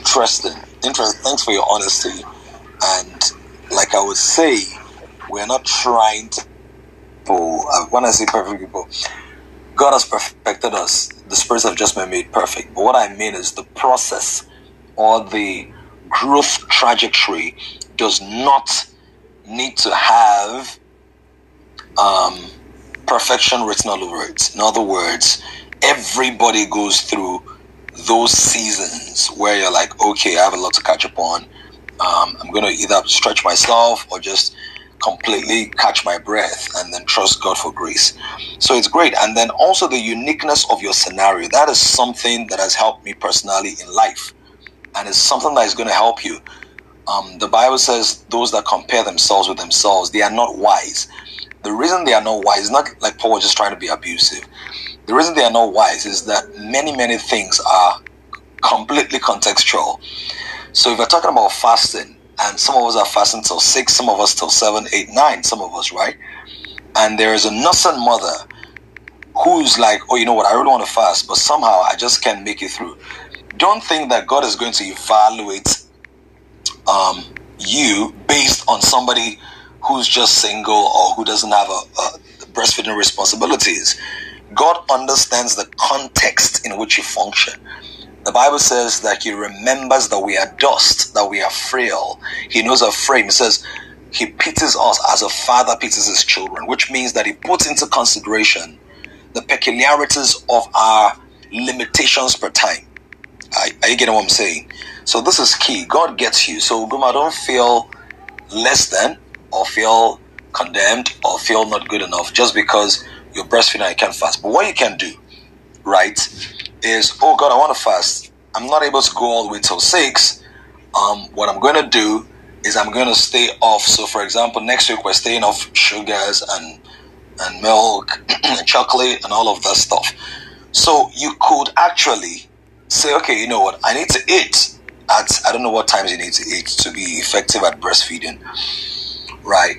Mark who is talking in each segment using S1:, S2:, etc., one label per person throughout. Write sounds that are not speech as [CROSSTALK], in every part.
S1: Interesting. Interesting. Thanks for your honesty. And like I would say, we're not trying to. Uh, when I say perfect people, God has perfected us. The spirits have just been made perfect. But what I mean is the process or the growth trajectory does not need to have um, perfection written all over it. In other words, everybody goes through those seasons where you're like, okay, I have a lot to catch up on. Um, I'm going to either stretch myself or just completely catch my breath and then trust God for grace. So it's great. And then also the uniqueness of your scenario. That is something that has helped me personally in life. And it's something that is going to help you. Um, the Bible says those that compare themselves with themselves, they are not wise. The reason they are not wise is not like Paul was just trying to be abusive. The reason they are not wise is that many, many things are completely contextual. So if we're talking about fasting, and some of us are fasting till six, some of us till seven, eight, nine, some of us, right? And there is a nursing mother who's like, oh, you know what, I really want to fast, but somehow I just can't make it through. Don't think that God is going to evaluate um, you based on somebody who's just single or who doesn't have a, a breastfeeding responsibilities. God understands the context in which you function. The Bible says that He remembers that we are dust, that we are frail. He knows our frame. He says He pities us as a father pities his children, which means that He puts into consideration the peculiarities of our limitations per time. Are, you getting what I'm saying? So this is key. God gets you. So Guma, don't feel less than or feel condemned or feel not good enough just because you're breastfeeding and you can't fast. But what you can do, right, is oh God, I want to fast. I'm not able to go all the way till six. Um, what I'm going to do is I'm going to stay off. So, for example, next week we're staying off sugars and and milk [CLEARS THROAT] and chocolate and all of that stuff. So you could actually say, okay, you know what, I need to eat at I don't know what times you need to eat to be effective at breastfeeding, right?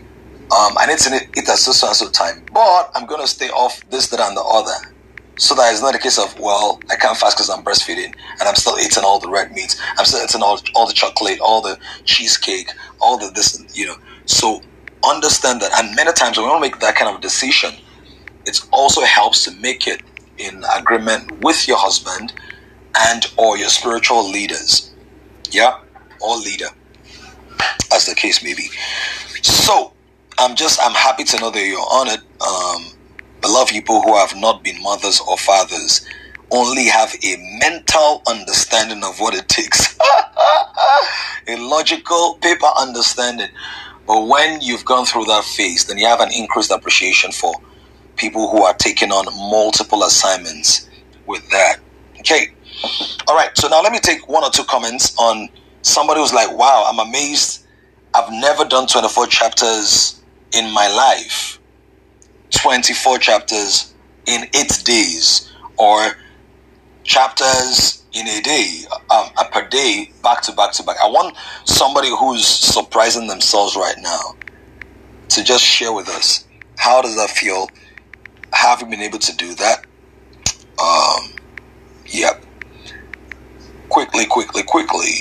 S1: Um, I need to eat at so and so time, but I'm going to stay off this, that, and the other. So that it's not a case of, well, I can't fast because I'm breastfeeding and I'm still eating all the red meat. I'm still eating all, all the chocolate, all the cheesecake, all the this, you know. So understand that. And many times when we make that kind of decision, it also helps to make it in agreement with your husband and or your spiritual leaders. Yeah, or leader, as the case may be. So I'm just I'm happy to know that you're on it. Um, Beloved people who have not been mothers or fathers only have a mental understanding of what it takes, [LAUGHS] a logical paper understanding. But when you've gone through that phase, then you have an increased appreciation for people who are taking on multiple assignments with that. Okay. All right. So now let me take one or two comments on somebody who's like, wow, I'm amazed. I've never done 24 chapters in my life. 24 chapters in eight days or chapters in a day, um, per day, back to back to back. I want somebody who's surprising themselves right now to just share with us how does that feel? Have you been able to do that? Um, yep. Quickly, quickly, quickly.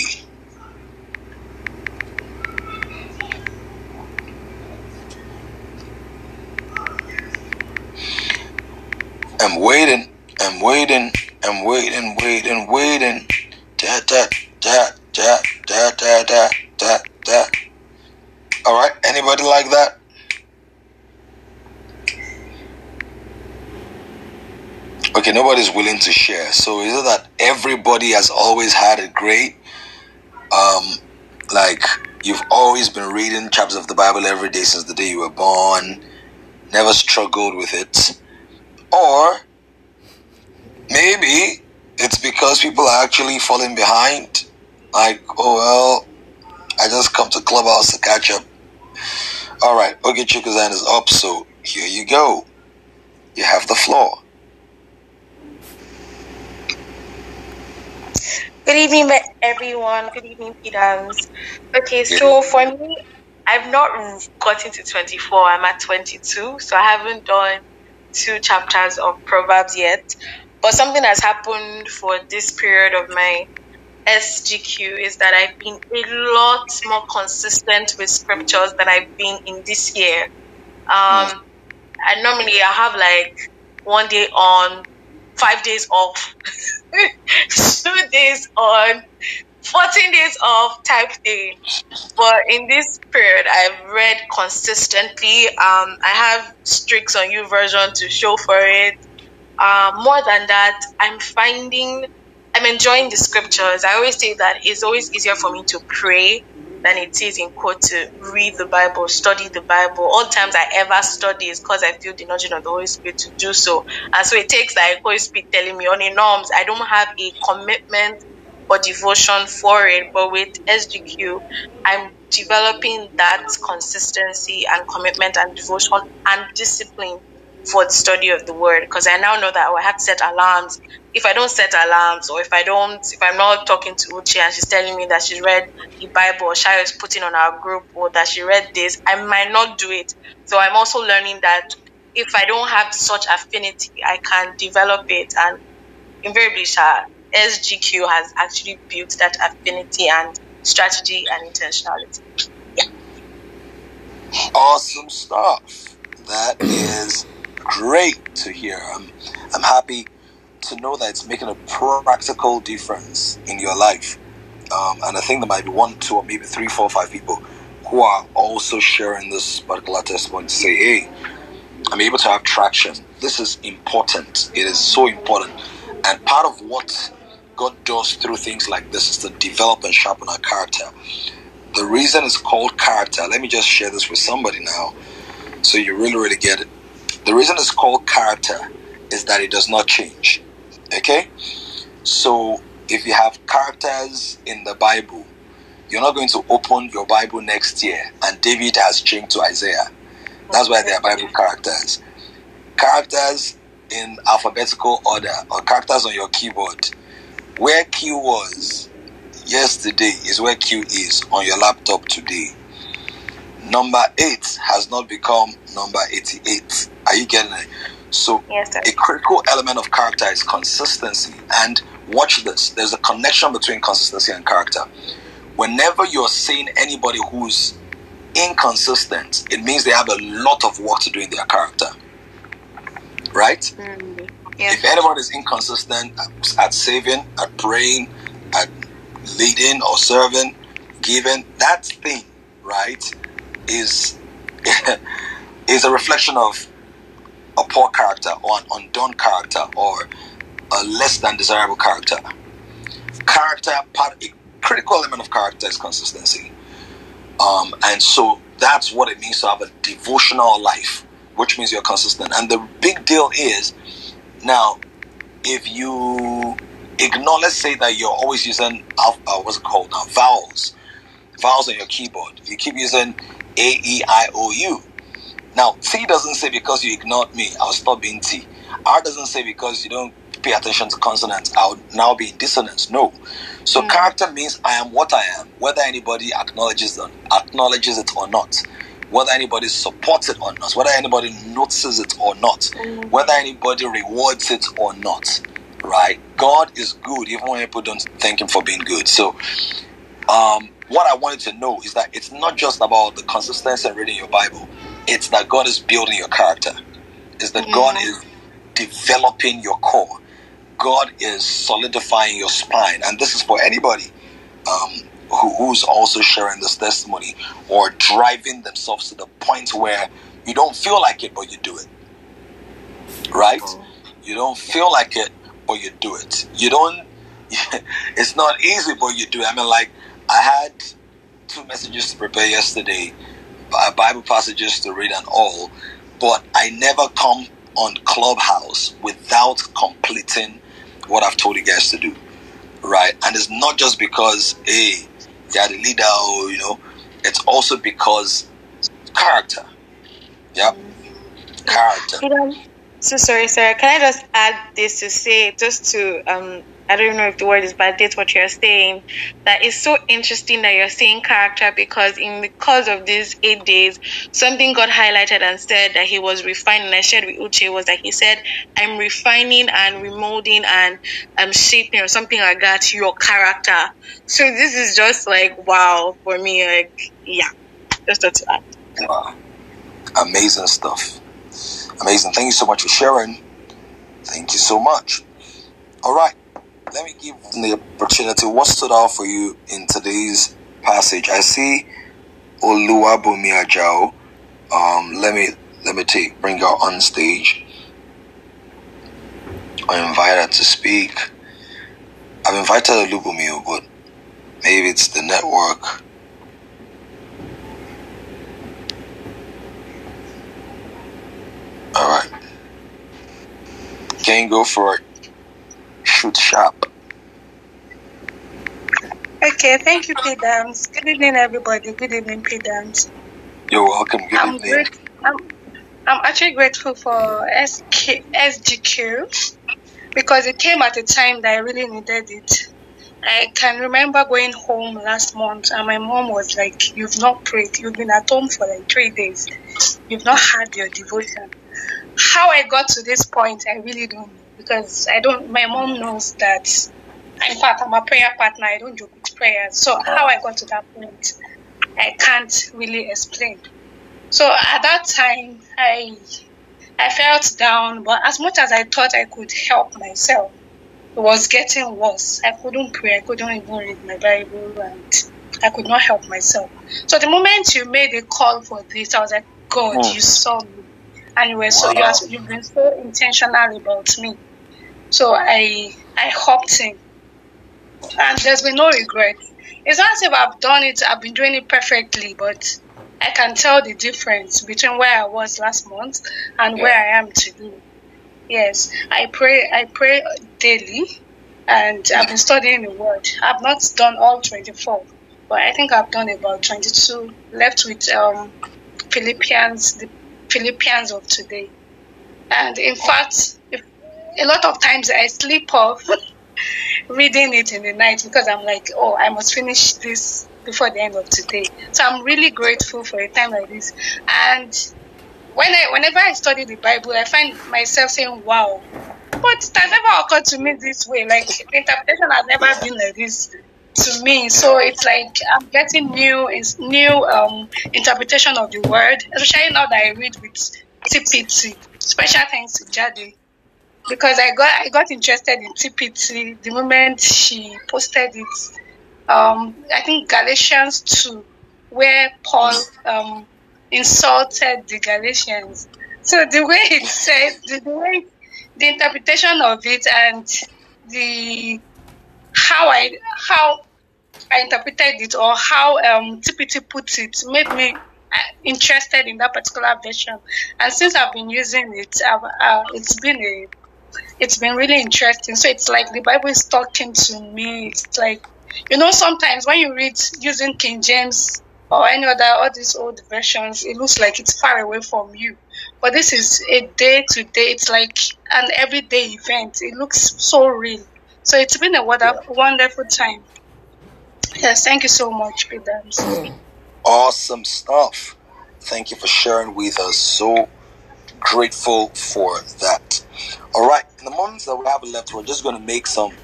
S1: I'm waiting, I'm waiting, I'm waiting, waiting, waiting. Da da da da da da da da da. All right, anybody like that? Okay, nobody's willing to share. So is it that everybody has always had it great? Um, like you've always been reading chapters of the Bible every day since the day you were born, never struggled with it or maybe it's because people are actually falling behind. Like, oh well, I just come to Clubhouse to catch up. All right, okay, Chukazan is up, so here you go. You have the floor.
S2: Good evening, everyone. Good evening, Pedams. Okay, so for me, I've not gotten to 24. I'm at 22, so I haven't done two chapters of Proverbs yet, but something that's happened for this period of my SGQ is that I've been a lot more consistent with scriptures than I've been in this year. Um, and normally I have like one day on, five days off, [LAUGHS] two days on, 14 days off type thing. But in this period, I've read consistently. Um, I have streaks on YouVersion to show for it. Uh, more than that, I'm finding, I'm enjoying the scriptures. I always say that it's always easier for me to pray than it is in quote to read the Bible, study the Bible. All times I ever study is because I feel the nudging of the Holy Spirit to do so. And so it takes like Holy Spirit telling me on a norms. I don't have a commitment or devotion for it. But with SGQ, I'm developing that consistency and commitment and devotion and discipline for the study of the word because I now know that oh, I have to set alarms. If I don't set alarms or if I don't, if I'm not talking to Uchi and she's telling me that she read the Bible or Shayo is putting on our group or that she read this, I might not do it. So I'm also learning that if I don't have such affinity, I can develop it and invariably, SGQ has actually built that affinity and strategy and intentionality. Yeah.
S1: Awesome stuff. That is great to hear. I'm, I'm happy to know that it's making a practical difference in your life. Um, and I think there might be one, two, or maybe three, four, five people who are also sharing this particular testimony to say, hey, I'm able to have traction. This is important. It is so important. And part of what God does through things like this is to develop and sharpen our character. The reason it's called character, let me just share this with somebody now so you really, really get it. The reason it's called character is that it does not change. Okay? So if you have characters in the Bible, you're not going to open your Bible next year and David has changed to Isaiah. That's why they are Bible characters. Characters in alphabetical order or characters on your keyboard where Q was yesterday is where Q is on your laptop today. Number 8 has not become number 88. Are you getting it? So,
S2: yes,
S1: a critical element of character is consistency. And watch this there's a connection between consistency and character. Whenever you're seeing anybody who's inconsistent, it means they have a lot of work to do in their character. Right? Mm. Yeah. If anyone is inconsistent at saving, at praying, at leading or serving, giving, that thing, right, is [LAUGHS] is a reflection of a poor character or an undone character or a less than desirable character. Character, part a critical element of character is consistency. Um, and so that's what it means to have a devotional life, which means you're consistent. And the big deal is now, if you ignore, let's say that you're always using uh, what's it called now, vowels, vowels on your keyboard. You keep using A, E, I, O, U. Now, T doesn't say because you ignored me, I'll stop being T. R doesn't say because you don't pay attention to consonants, I'll now be in dissonance. No. So mm. character means I am what I am, whether anybody acknowledges it, acknowledges it or not whether anybody supports it or not, whether anybody notices it or not, mm. whether anybody rewards it or not. Right? God is good even when people don't thank Him for being good. So, um, what I wanted to know is that it's not just about the consistency in reading your Bible, it's that God is building your character, is that God is developing your core, God is solidifying your spine. And this is for anybody. Um, who, who's also sharing this testimony or driving themselves to the point where you don't feel like it, but you do it. Right? You don't feel like it, but you do it. You don't, [LAUGHS] it's not easy, but you do it. I mean, like, I had two messages to prepare yesterday, Bible passages to read and all, but I never come on Clubhouse without completing what I've told you guys to do. Right? And it's not just because, hey, they are the leader or you know it's also because character yep mm-hmm. character um,
S2: so sorry Sarah. can i just add this to say just to um I don't know if the word is validate what you're saying. That is so interesting that you're saying character because in the course of these eight days, something got highlighted and said that he was refining. I shared with Uche was that he said, I'm refining and remolding and um shaping or something like that your character. So this is just like wow for me. Like yeah, just to add.
S1: Wow. Amazing stuff. Amazing. Thank you so much for sharing. Thank you so much. All right let me give the opportunity. What stood out for you in today's passage? I see Oluwabumi Ajao. Um, let me let me take bring her on stage. I invite her to speak. I've invited Olubumi, but maybe it's the network. All right. Can go for it? shoot sharp.
S3: Okay, thank you, P Dams. Good evening, everybody. Good evening, P Dams.
S1: You're welcome. Good
S3: I'm
S1: evening.
S3: Great, I'm, I'm actually grateful for SK, SGQ because it came at a time that I really needed it. I can remember going home last month and my mom was like, You've not prayed. You've been at home for like three days. You've not had your devotion. How I got to this point, I really don't know because I don't. My mom knows that. In fact, I'm a prayer partner. I don't joke with prayers. So oh. how I got to that point, I can't really explain. So at that time, I I felt down, but as much as I thought I could help myself, it was getting worse. I couldn't pray. I couldn't even read my Bible, and I could not help myself. So the moment you made a call for this, I was like, God, oh. you saw me, and you were so wow. you you've been so intentional about me. So I I hopped in, and there's been no regret. It's not as if I've done it, I've been doing it perfectly, but I can tell the difference between where I was last month and yeah. where I am today. Yes, I pray. I pray daily, and I've been studying the Word. I've not done all 24, but I think I've done about 22. Left with um, Philippians, the Philippians of today, and in fact, a lot of times I sleep off [LAUGHS] reading it in the night because I'm like, oh, I must finish this before the end of today. So I'm really grateful for a time like this. And when I, whenever I study the Bible, I find myself saying, wow, but it has never occurred to me this way. Like the interpretation has never been like this to me. So it's like I'm getting new, is new um, interpretation of the word, especially now that I read with TPT. Special thanks to Jade because I got I got interested in TPT the moment she posted it. Um, I think Galatians two, where Paul um, insulted the Galatians. So the way it said, the way the interpretation of it and the how I how I interpreted it or how um, TPT put it made me uh, interested in that particular version. And since I've been using it, uh, it's been a it's been really interesting. So it's like the Bible is talking to me. It's like, you know, sometimes when you read using King James or any other, all these old versions, it looks like it's far away from you. But this is a day to day, it's like an everyday event. It looks so real. So it's been a wonderful, wonderful time. Yes, thank you so much, Peter.
S1: Awesome stuff. Thank you for sharing with us. So grateful for that. All right, in the moments that we have left, we're just going to make some,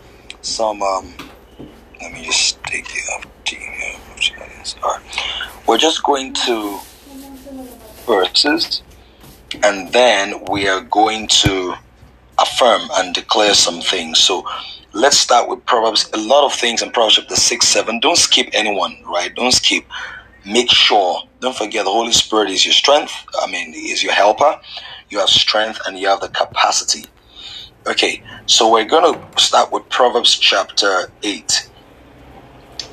S1: some. Um, let me just take. All right, we're just going to verses, and then we are going to affirm and declare some things. So let's start with Proverbs. A lot of things in Proverbs chapter six, seven. Don't skip anyone, right? Don't skip. Make sure. Don't forget the Holy Spirit is your strength. I mean, is your helper. You have strength and you have the capacity Okay, so we're going to start with Proverbs chapter 8.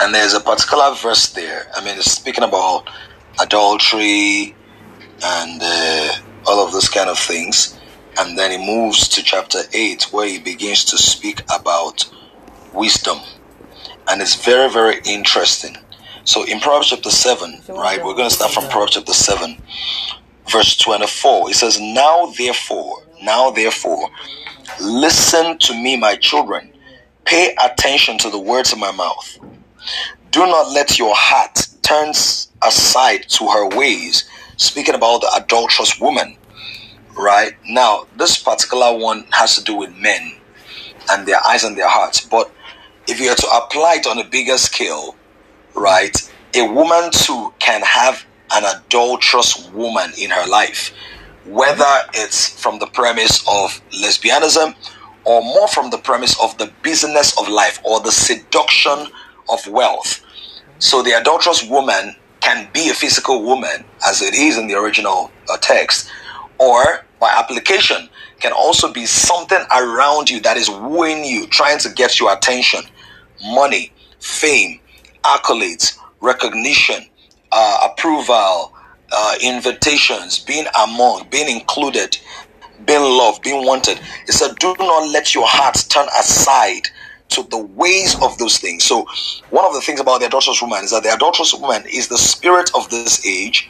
S1: And there's a particular verse there. I mean, it's speaking about adultery and uh, all of those kind of things. And then he moves to chapter 8, where he begins to speak about wisdom. And it's very, very interesting. So in Proverbs chapter 7, right, we're going to start from Proverbs chapter 7, verse 24. It says, Now therefore, now therefore, Listen to me, my children. Pay attention to the words of my mouth. Do not let your heart turn aside to her ways. Speaking about the adulterous woman, right? Now, this particular one has to do with men and their eyes and their hearts. But if you are to apply it on a bigger scale, right, a woman too can have an adulterous woman in her life, whether it's from the premise of lesbianism or more from the premise of the business of life or the seduction of wealth. So the adulterous woman can be a physical woman, as it is in the original uh, text, or by application, can also be something around you that is wooing you, trying to get your attention. Money, fame, accolades, recognition, uh, approval, uh, invitations, being among, being included, being loved, being wanted. It said, do not let your heart turn aside to the ways of those things. So, one of the things about the adulterous woman is that the adulterous woman is the spirit of this age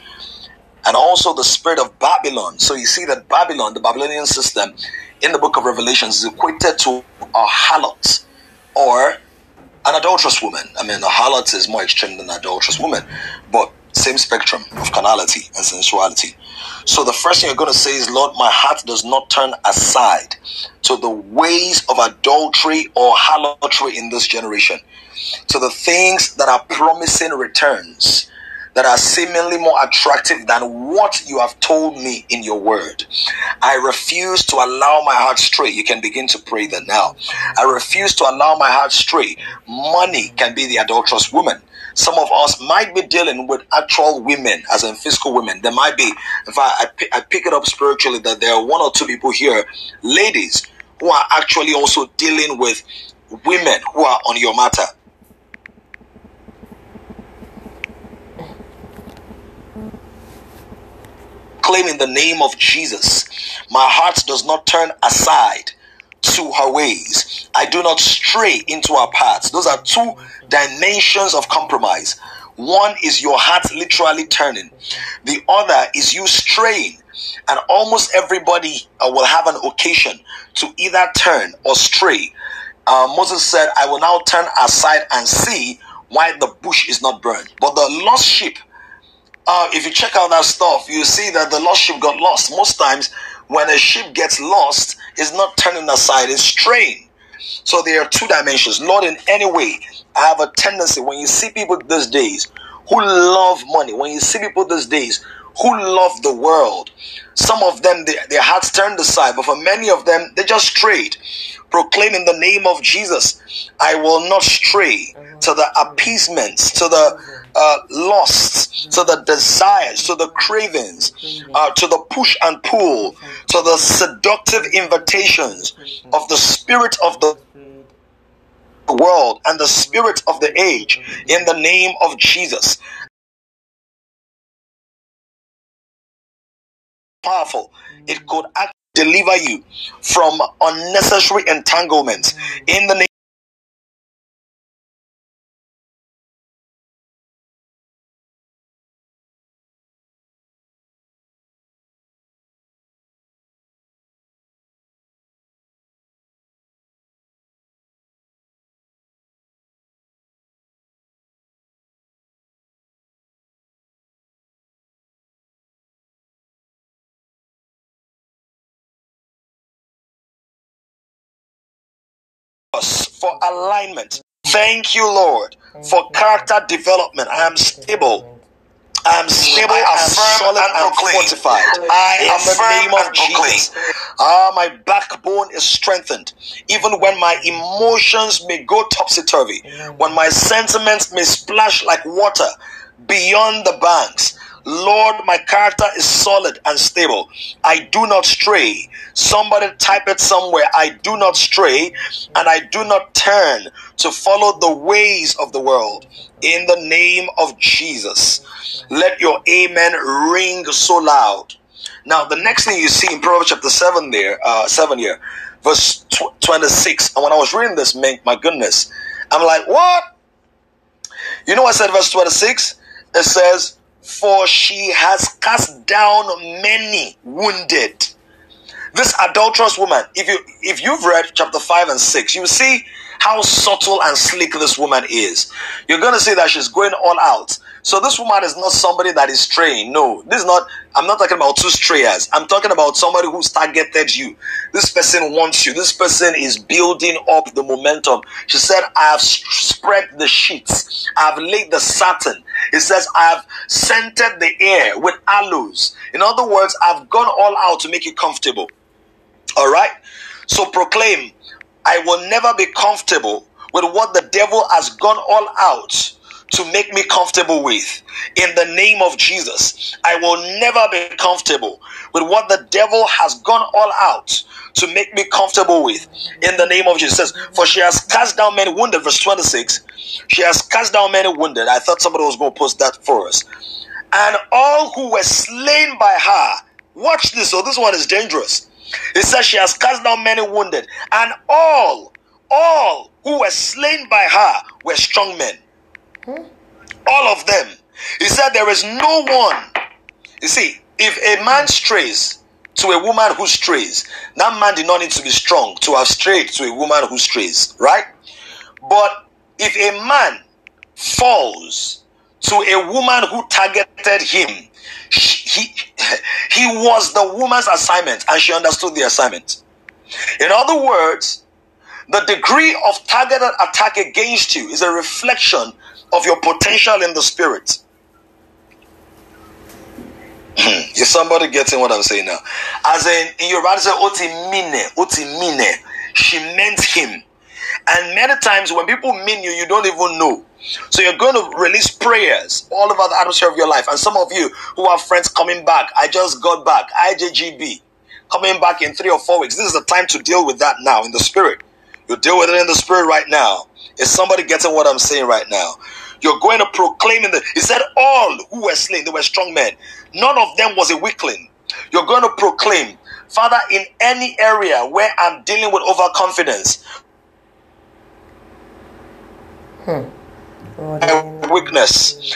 S1: and also the spirit of Babylon. So, you see that Babylon, the Babylonian system, in the book of Revelations is equated to a harlot or an adulterous woman. I mean, a harlot is more extreme than an adulterous woman, but same spectrum of carnality and sensuality. So the first thing you're going to say is, Lord, my heart does not turn aside to the ways of adultery or harlotry in this generation, to the things that are promising returns, that are seemingly more attractive than what you have told me in your word. I refuse to allow my heart stray. You can begin to pray that now. I refuse to allow my heart stray. Money can be the adulterous woman some of us might be dealing with actual women, as in physical women. There might be, if I, I, I pick it up spiritually, that there are one or two people here, ladies, who are actually also dealing with women who are on your matter. Claim in the name of Jesus, my heart does not turn aside to her ways. I do not stray into her paths. Those are two dimensions of compromise. One is your heart literally turning, the other is you straying. And almost everybody uh, will have an occasion to either turn or stray. Uh, Moses said, I will now turn aside and see why the bush is not burned. But the lost sheep, uh, if you check out that stuff, you see that the lost sheep got lost. Most times, when a sheep gets lost, it's not turning aside, it's straying. So there are two dimensions. Lord, in any way, I have a tendency when you see people these days who love money, when you see people these days who love the world, some of them, they, their hearts turned aside, but for many of them, they just strayed. Proclaim in the name of Jesus, I will not stray to the appeasements, to the uh, lusts, to the desires, to the cravings, uh, to the push and pull, to the seductive invitations of the spirit of the world and the spirit of the age in the name of Jesus. Powerful. It could actually deliver you from unnecessary entanglements in the name for alignment. Thank you, Lord, for character development. I am stable. I am stable, I am solid, and fortified. I in the name of Jesus. Ah, my backbone is strengthened. Even when my emotions may go topsy turvy, when my sentiments may splash like water beyond the banks, Lord, my character is solid and stable. I do not stray. Somebody type it somewhere. I do not stray and I do not turn to follow the ways of the world. In the name of Jesus, let your amen ring so loud. Now, the next thing you see in Proverbs chapter 7 there, uh, 7 here, verse 26. And when I was reading this, man, my goodness, I'm like, what? You know what I said, verse 26? It says, for she has cast down many wounded. This adulterous woman, if you if you've read chapter 5 and 6, you see how subtle and slick this woman is. You're to see that she's going all out. So this woman is not somebody that is straying. No, this is not. I'm not talking about two strayers. I'm talking about somebody who's targeted you. This person wants you. This person is building up the momentum. She said, "I have spread the sheets. I have laid the satin." It says, "I have scented the air with aloes." In other words, I've gone all out to make you comfortable. All right. So proclaim, "I will never be comfortable with what the devil has gone all out." To make me comfortable with. In the name of Jesus, I will never be comfortable with what the devil has gone all out to make me comfortable with. In the name of Jesus, for she has cast down many wounded. Verse 26. She has cast down many wounded. I thought somebody was going to post that for us. And all who were slain by her. Watch this. So this one is dangerous. It says she has cast down many wounded, and all, all who were slain by her were strong men. All of them. He said, There is no one. You see, if a man strays to a woman who strays, that man did not need to be strong to have strayed to a woman who strays, right? But if a man falls to a woman who targeted him, he, [LAUGHS] he was the woman's assignment and she understood the assignment. In other words, the degree of targeted attack against you is a reflection of your potential in the spirit. Hmm. Is somebody getting what I'm saying now? As in, in your Bible, say, Oti mine, Oti mine. She meant him. And many times when people mean you, you don't even know. So you're going to release prayers all over the atmosphere of your life. And some of you who have friends coming back, I just got back, IJGB, coming back in three or four weeks. This is the time to deal with that now in the spirit. You deal with it in the spirit right now. Is somebody getting what I'm saying right now? You're going to proclaim in the. He said, All who were slain, they were strong men. None of them was a weakling. You're going to proclaim, Father, in any area where I'm dealing with overconfidence, hmm. weakness.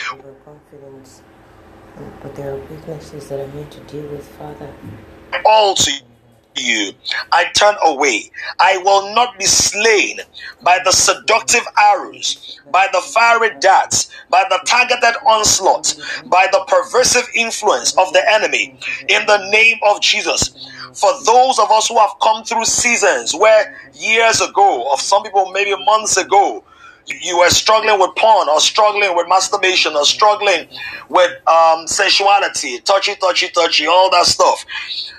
S4: But there are weaknesses that I need to deal with, Father.
S1: All to you. I turn away. I will not be slain by the seductive arrows, by the fiery darts, by the targeted onslaught, by the perversive influence of the enemy. In the name of Jesus. For those of us who have come through seasons where years ago, of some people maybe months ago, you are struggling with porn or struggling with masturbation or struggling with um, sensuality, touchy, touchy, touchy, all that stuff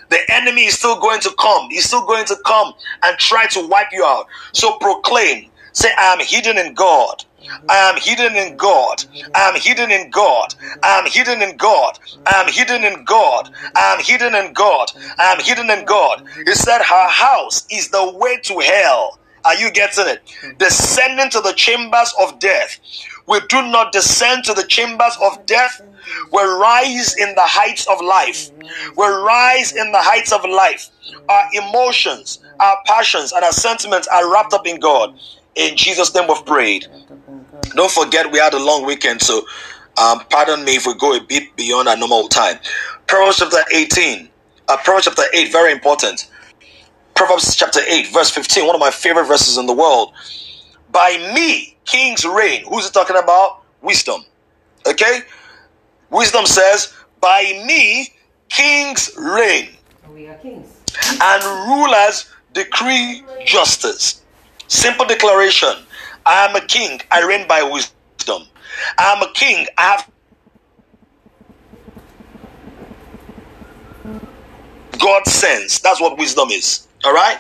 S1: the enemy is still going to come. He's still going to come and try to wipe you out. So proclaim, say, I am hidden in God. I am hidden in God. I am hidden in God. I am hidden in God. I am hidden in God. I am hidden in God. I am hidden in God. He said, Her house is the way to hell. Are you getting it? Descending to the chambers of death. We do not descend to the chambers of death. We rise in the heights of life. We rise in the heights of life. Our emotions, our passions, and our sentiments are wrapped up in God. In Jesus' name we've prayed. Don't forget we had a long weekend, so um, pardon me if we go a bit beyond our normal time. Proverbs chapter 18. Uh, Proverbs chapter 8, very important. Proverbs chapter 8, verse 15, one of my favorite verses in the world. By me, kings reign. Who's it talking about? Wisdom. Okay? Wisdom says, By me, kings reign.
S4: We are kings.
S1: And rulers decree justice. Simple declaration I am a king, I reign by wisdom. I am a king, I have God sense. That's what wisdom is. All right?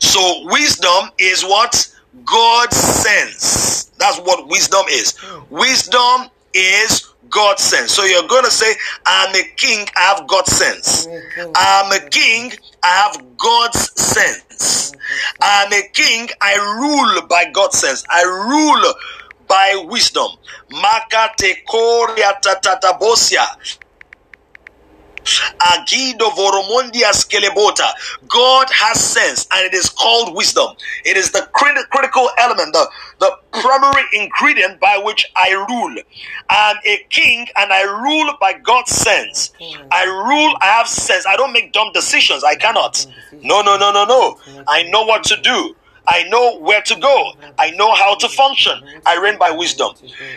S1: So, wisdom is what? God sense. That's what wisdom is. Wisdom is God sense. So you're going to say, I'm a king, I have God sense. I'm a king, I have God's sense. I'm a king, I rule by God's sense. I rule by wisdom. Koria. Agido Voromondias Kelebota. God has sense and it is called wisdom. It is the crit- critical element, the, the primary ingredient by which I rule. I'm a king and I rule by God's sense. Hmm. I rule, I have sense. I don't make dumb decisions. I cannot. Hmm. No, no, no, no, no. Hmm. I know what to do. I know where to go. I know how to function. I reign by wisdom.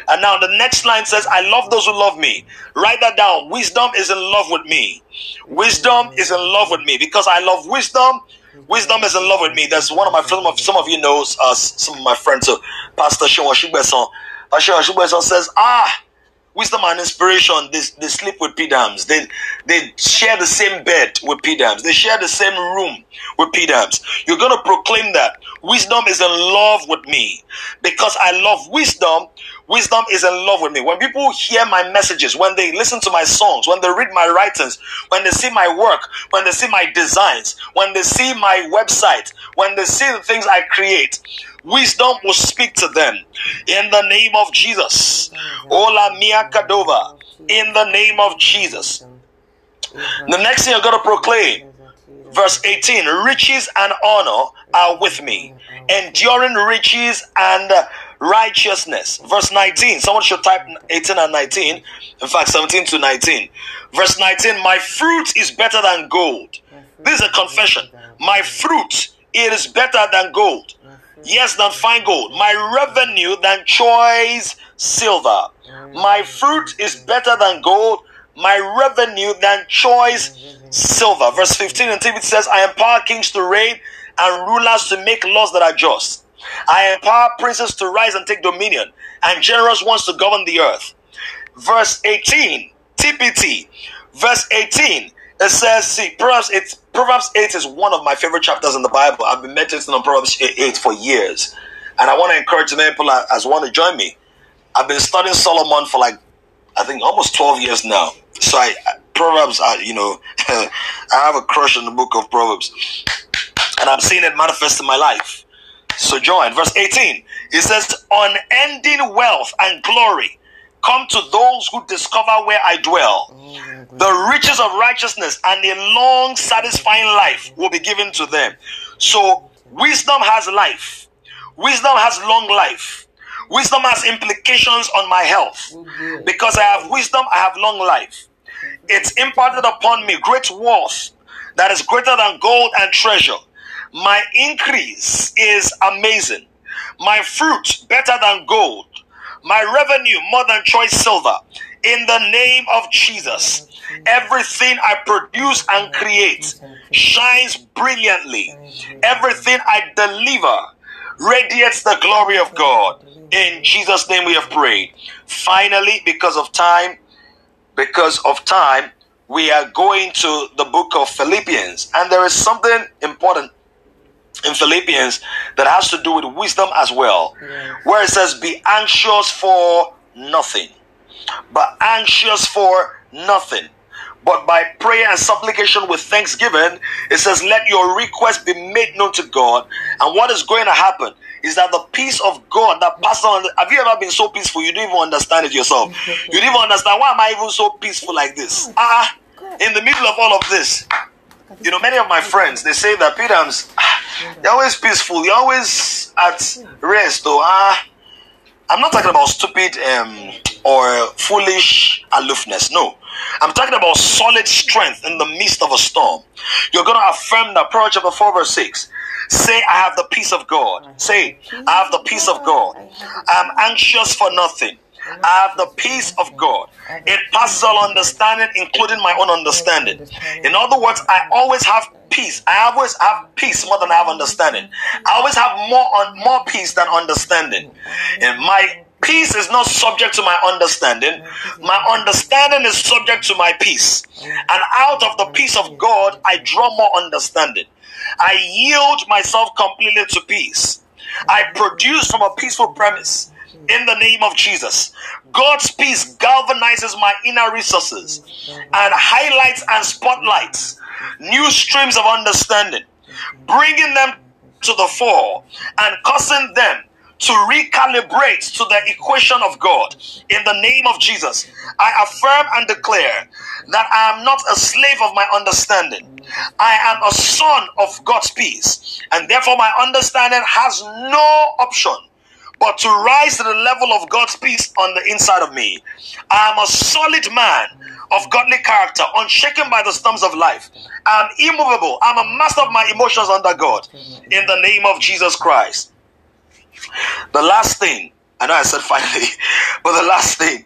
S1: And now the next line says, I love those who love me. Write that down. Wisdom is in love with me. Wisdom is in love with me because I love wisdom. Wisdom is in love with me. That's one of my of some of you knows uh, some of my friends, uh, Pastor Sean Shugbeson. Pastor Shugbeson says, Ah, wisdom and inspiration, they, they sleep with PDAMs. They they share the same bed with PDAMs. They share the same room with PDAMs. You're gonna proclaim that wisdom is in love with me because I love wisdom. Wisdom is in love with me. When people hear my messages, when they listen to my songs, when they read my writings, when they see my work, when they see my designs, when they see my website, when they see the things I create, wisdom will speak to them in the name of Jesus. Ola Mia Kadova, in the name of Jesus. The next thing you're going to proclaim, verse 18 riches and honor are with me, enduring riches and righteousness. Verse 19, someone should type 18 and 19, in fact, 17 to 19. Verse 19, my fruit is better than gold. This is a confession. My fruit, it is better than gold. Yes, than fine gold. My revenue than choice silver. My fruit is better than gold. My revenue than choice silver. Verse 15 and David says, I empower kings to reign and rulers to make laws that are just. I empower princes to rise and take dominion, and generous ones to govern the earth. Verse 18, TPT. Verse 18, it says, see, Proverbs 8, Proverbs 8 is one of my favorite chapters in the Bible. I've been meditating on Proverbs 8 for years. And I want to encourage many people as want to join me. I've been studying Solomon for like, I think almost 12 years now. So I, Proverbs, are, you know, [LAUGHS] I have a crush on the book of Proverbs. And I'm seeing it manifest in my life. So join. Verse 18. It says, Unending wealth and glory come to those who discover where I dwell. The riches of righteousness and a long, satisfying life will be given to them. So, wisdom has life, wisdom has long life, wisdom has implications on my health. Oh, because I have wisdom, I have long life. It's imparted upon me great wealth that is greater than gold and treasure. My increase is amazing. My fruit better than gold. My revenue more than choice silver. In the name of Jesus, everything I produce and create shines brilliantly. Everything I deliver radiates the glory of God. In Jesus' name we have prayed. Finally, because of time, because of time, we are going to the book of Philippians. And there is something important in Philippians that has to do with wisdom as well, where it says, Be anxious for nothing, but anxious for nothing. But by prayer and supplication with thanksgiving, it says, Let your request be made known to God. And what is going to happen is that the peace of God that passes on. Have you ever been so peaceful you don't even understand it yourself? You don't even understand why am I even so peaceful like this? Ah, uh, in the middle of all of this, you know, many of my friends they say that PDAMs, they're always peaceful, you're always at rest. Though, ah, I'm not talking about stupid um, or foolish aloofness. No, I'm talking about solid strength in the midst of a storm. You're going to affirm that Proverbs chapter 4, verse 6. Say, I have the peace of God. Say, I have the peace of God. I'm anxious for nothing. I have the peace of God. It passes all understanding, including my own understanding. In other words, I always have peace. I always have peace more than I have understanding. I always have more on more peace than understanding. In my peace is not subject to my understanding. My understanding is subject to my peace. And out of the peace of God, I draw more understanding. I yield myself completely to peace. I produce from a peaceful premise in the name of Jesus. God's peace galvanizes my inner resources and highlights and spotlights new streams of understanding, bringing them to the fore and causing them to recalibrate to the equation of God. In the name of Jesus, I affirm and declare that I am not a slave of my understanding. I am a son of God's peace, and therefore my understanding has no option but to rise to the level of God's peace on the inside of me. I am a solid man of godly character, unshaken by the storms of life. I am immovable. I'm a master of my emotions under God. In the name of Jesus Christ. The last thing, I know I said finally, [LAUGHS] but the last thing,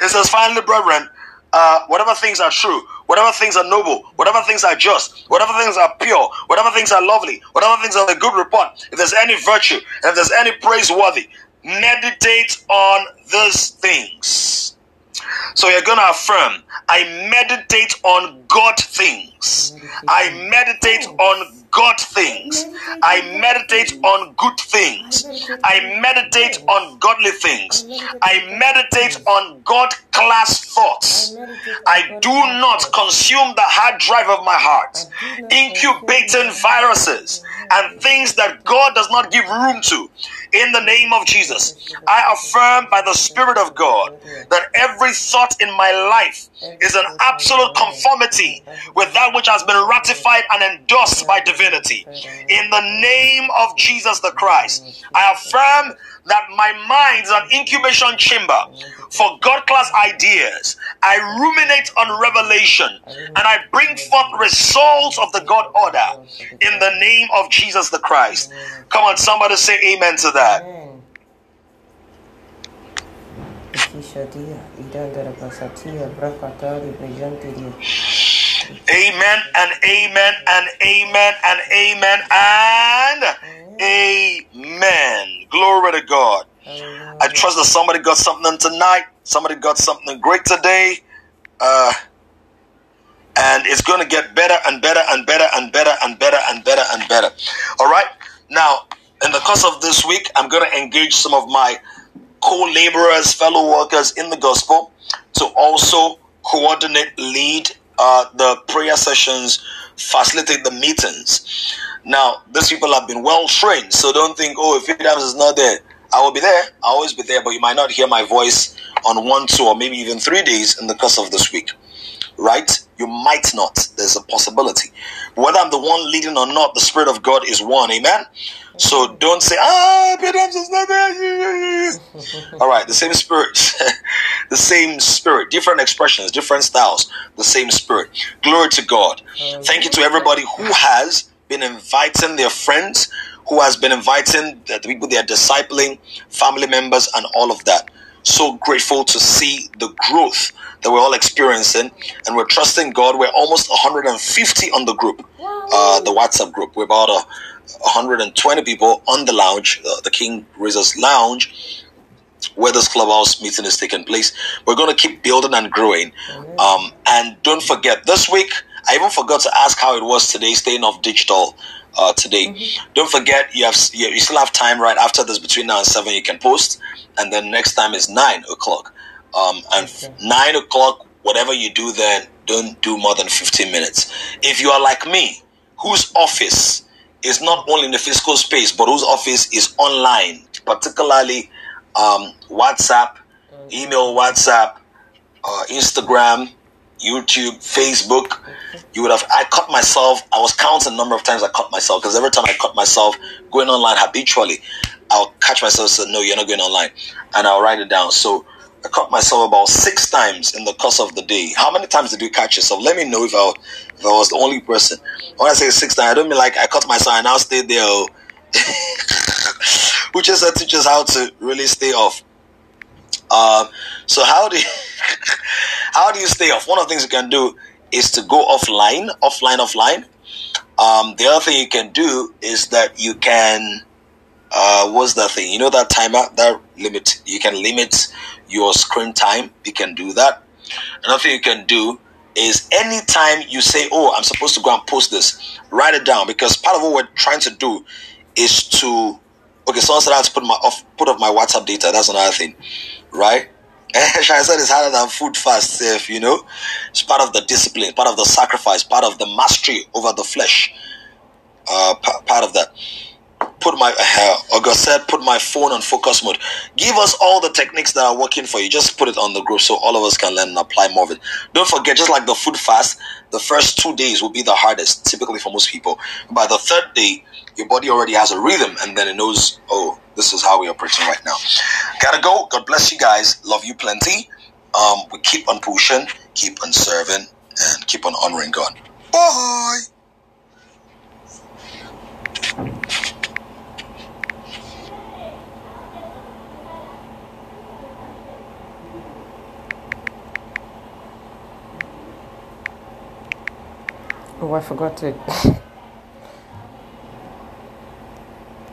S1: it says, finally, brethren, uh, whatever things are true, whatever things are noble, whatever things are just, whatever things are pure, whatever things are lovely, whatever things are a good report, if there's any virtue, if there's any praiseworthy, meditate on these things. So you're going to affirm, I meditate on God things. I meditate on God things. I meditate on good things. I meditate on godly things. I meditate on God class thoughts. I do not consume the hard drive of my heart, incubating viruses and things that God does not give room to. In the name of Jesus, I affirm by the Spirit of God that every thought in my life is an absolute conformity with that which has been ratified and endorsed by divinity. In the name of Jesus the Christ, I affirm that my mind is an incubation chamber for God class ideas. I ruminate on revelation and I bring forth results of the God order in the name of Jesus the Christ. Come on, somebody say amen to that. Amen and amen and amen and amen and amen. Glory to God. I trust that somebody got something tonight. Somebody got something great today. Uh, and it's going to get better and better and better and better and better and better and better. All right. Now, in the course of this week, I'm going to engage some of my co laborers, fellow workers in the gospel to also coordinate, lead uh, the prayer sessions, facilitate the meetings. Now, these people have been well trained, so don't think, oh, if Adams is not there, I will be there. I'll always be there, but you might not hear my voice on one, two, or maybe even three days in the course of this week. Right? You might not. There's a possibility. Whether I'm the one leading or not, the Spirit of God is one. Amen? So don't say, ah, Adams is not there. [LAUGHS] All right, the same Spirit. [LAUGHS] the same Spirit. Different expressions, different styles. The same Spirit. Glory to God. Thank you to everybody who has been inviting their friends, who has been inviting the people they are discipling, family members, and all of that. So grateful to see the growth that we're all experiencing, and we're trusting God. We're almost 150 on the group, uh, the WhatsApp group. We're about a 120 people on the lounge, uh, the King Razors Lounge, where this clubhouse meeting is taking place. We're going to keep building and growing. Um, and don't forget, this week, I even forgot to ask how it was today, staying off digital uh, today. Mm-hmm. Don't forget, you have you, still have time right after this between now and seven. You can post, and then next time is nine o'clock. Um, and okay. nine o'clock, whatever you do then, don't do more than fifteen minutes. If you are like me, whose office is not only in the physical space, but whose office is online, particularly um, WhatsApp, email, WhatsApp, uh, Instagram, YouTube, Facebook. You would have. I cut myself. I was counting the number of times I cut myself because every time I cut myself going online habitually, I'll catch myself say, "No, you're not going online," and I'll write it down. So I cut myself about six times in the course of the day. How many times did you catch yourself? Let me know if I if I was the only person. When I say six times, I don't mean like I cut myself and I'll stay there. Oh. [LAUGHS] Which is teaches how to really stay off. Um, so how do you, [LAUGHS] how do you stay off? One of the things you can do is to go offline, offline, offline. Um, the other thing you can do is that you can uh, what's that thing? You know that timer, that limit. You can limit your screen time. You can do that. Another thing you can do is anytime you say, "Oh, I'm supposed to go and post this," write it down because part of what we're trying to do is to okay. Someone said I have to put my off put off my WhatsApp data. That's another thing right? [LAUGHS] Shai said it's harder than food fast, safe, you know. It's part of the discipline, part of the sacrifice, part of the mastery over the flesh. Uh, p- part of that. Put my uh, August said put my phone on focus mode. Give us all the techniques that are working for you. Just put it on the group so all of us can learn and apply more of it. Don't forget, just like the food fast, the first two days will be the hardest, typically for most people. By the third day, your body already has a rhythm and then it knows, oh, this is how we're operating right now. Gotta go. God bless you guys. Love you plenty. Um, we keep on pushing, keep on serving, and keep on honoring God. Bye.
S4: Oh, I forgot to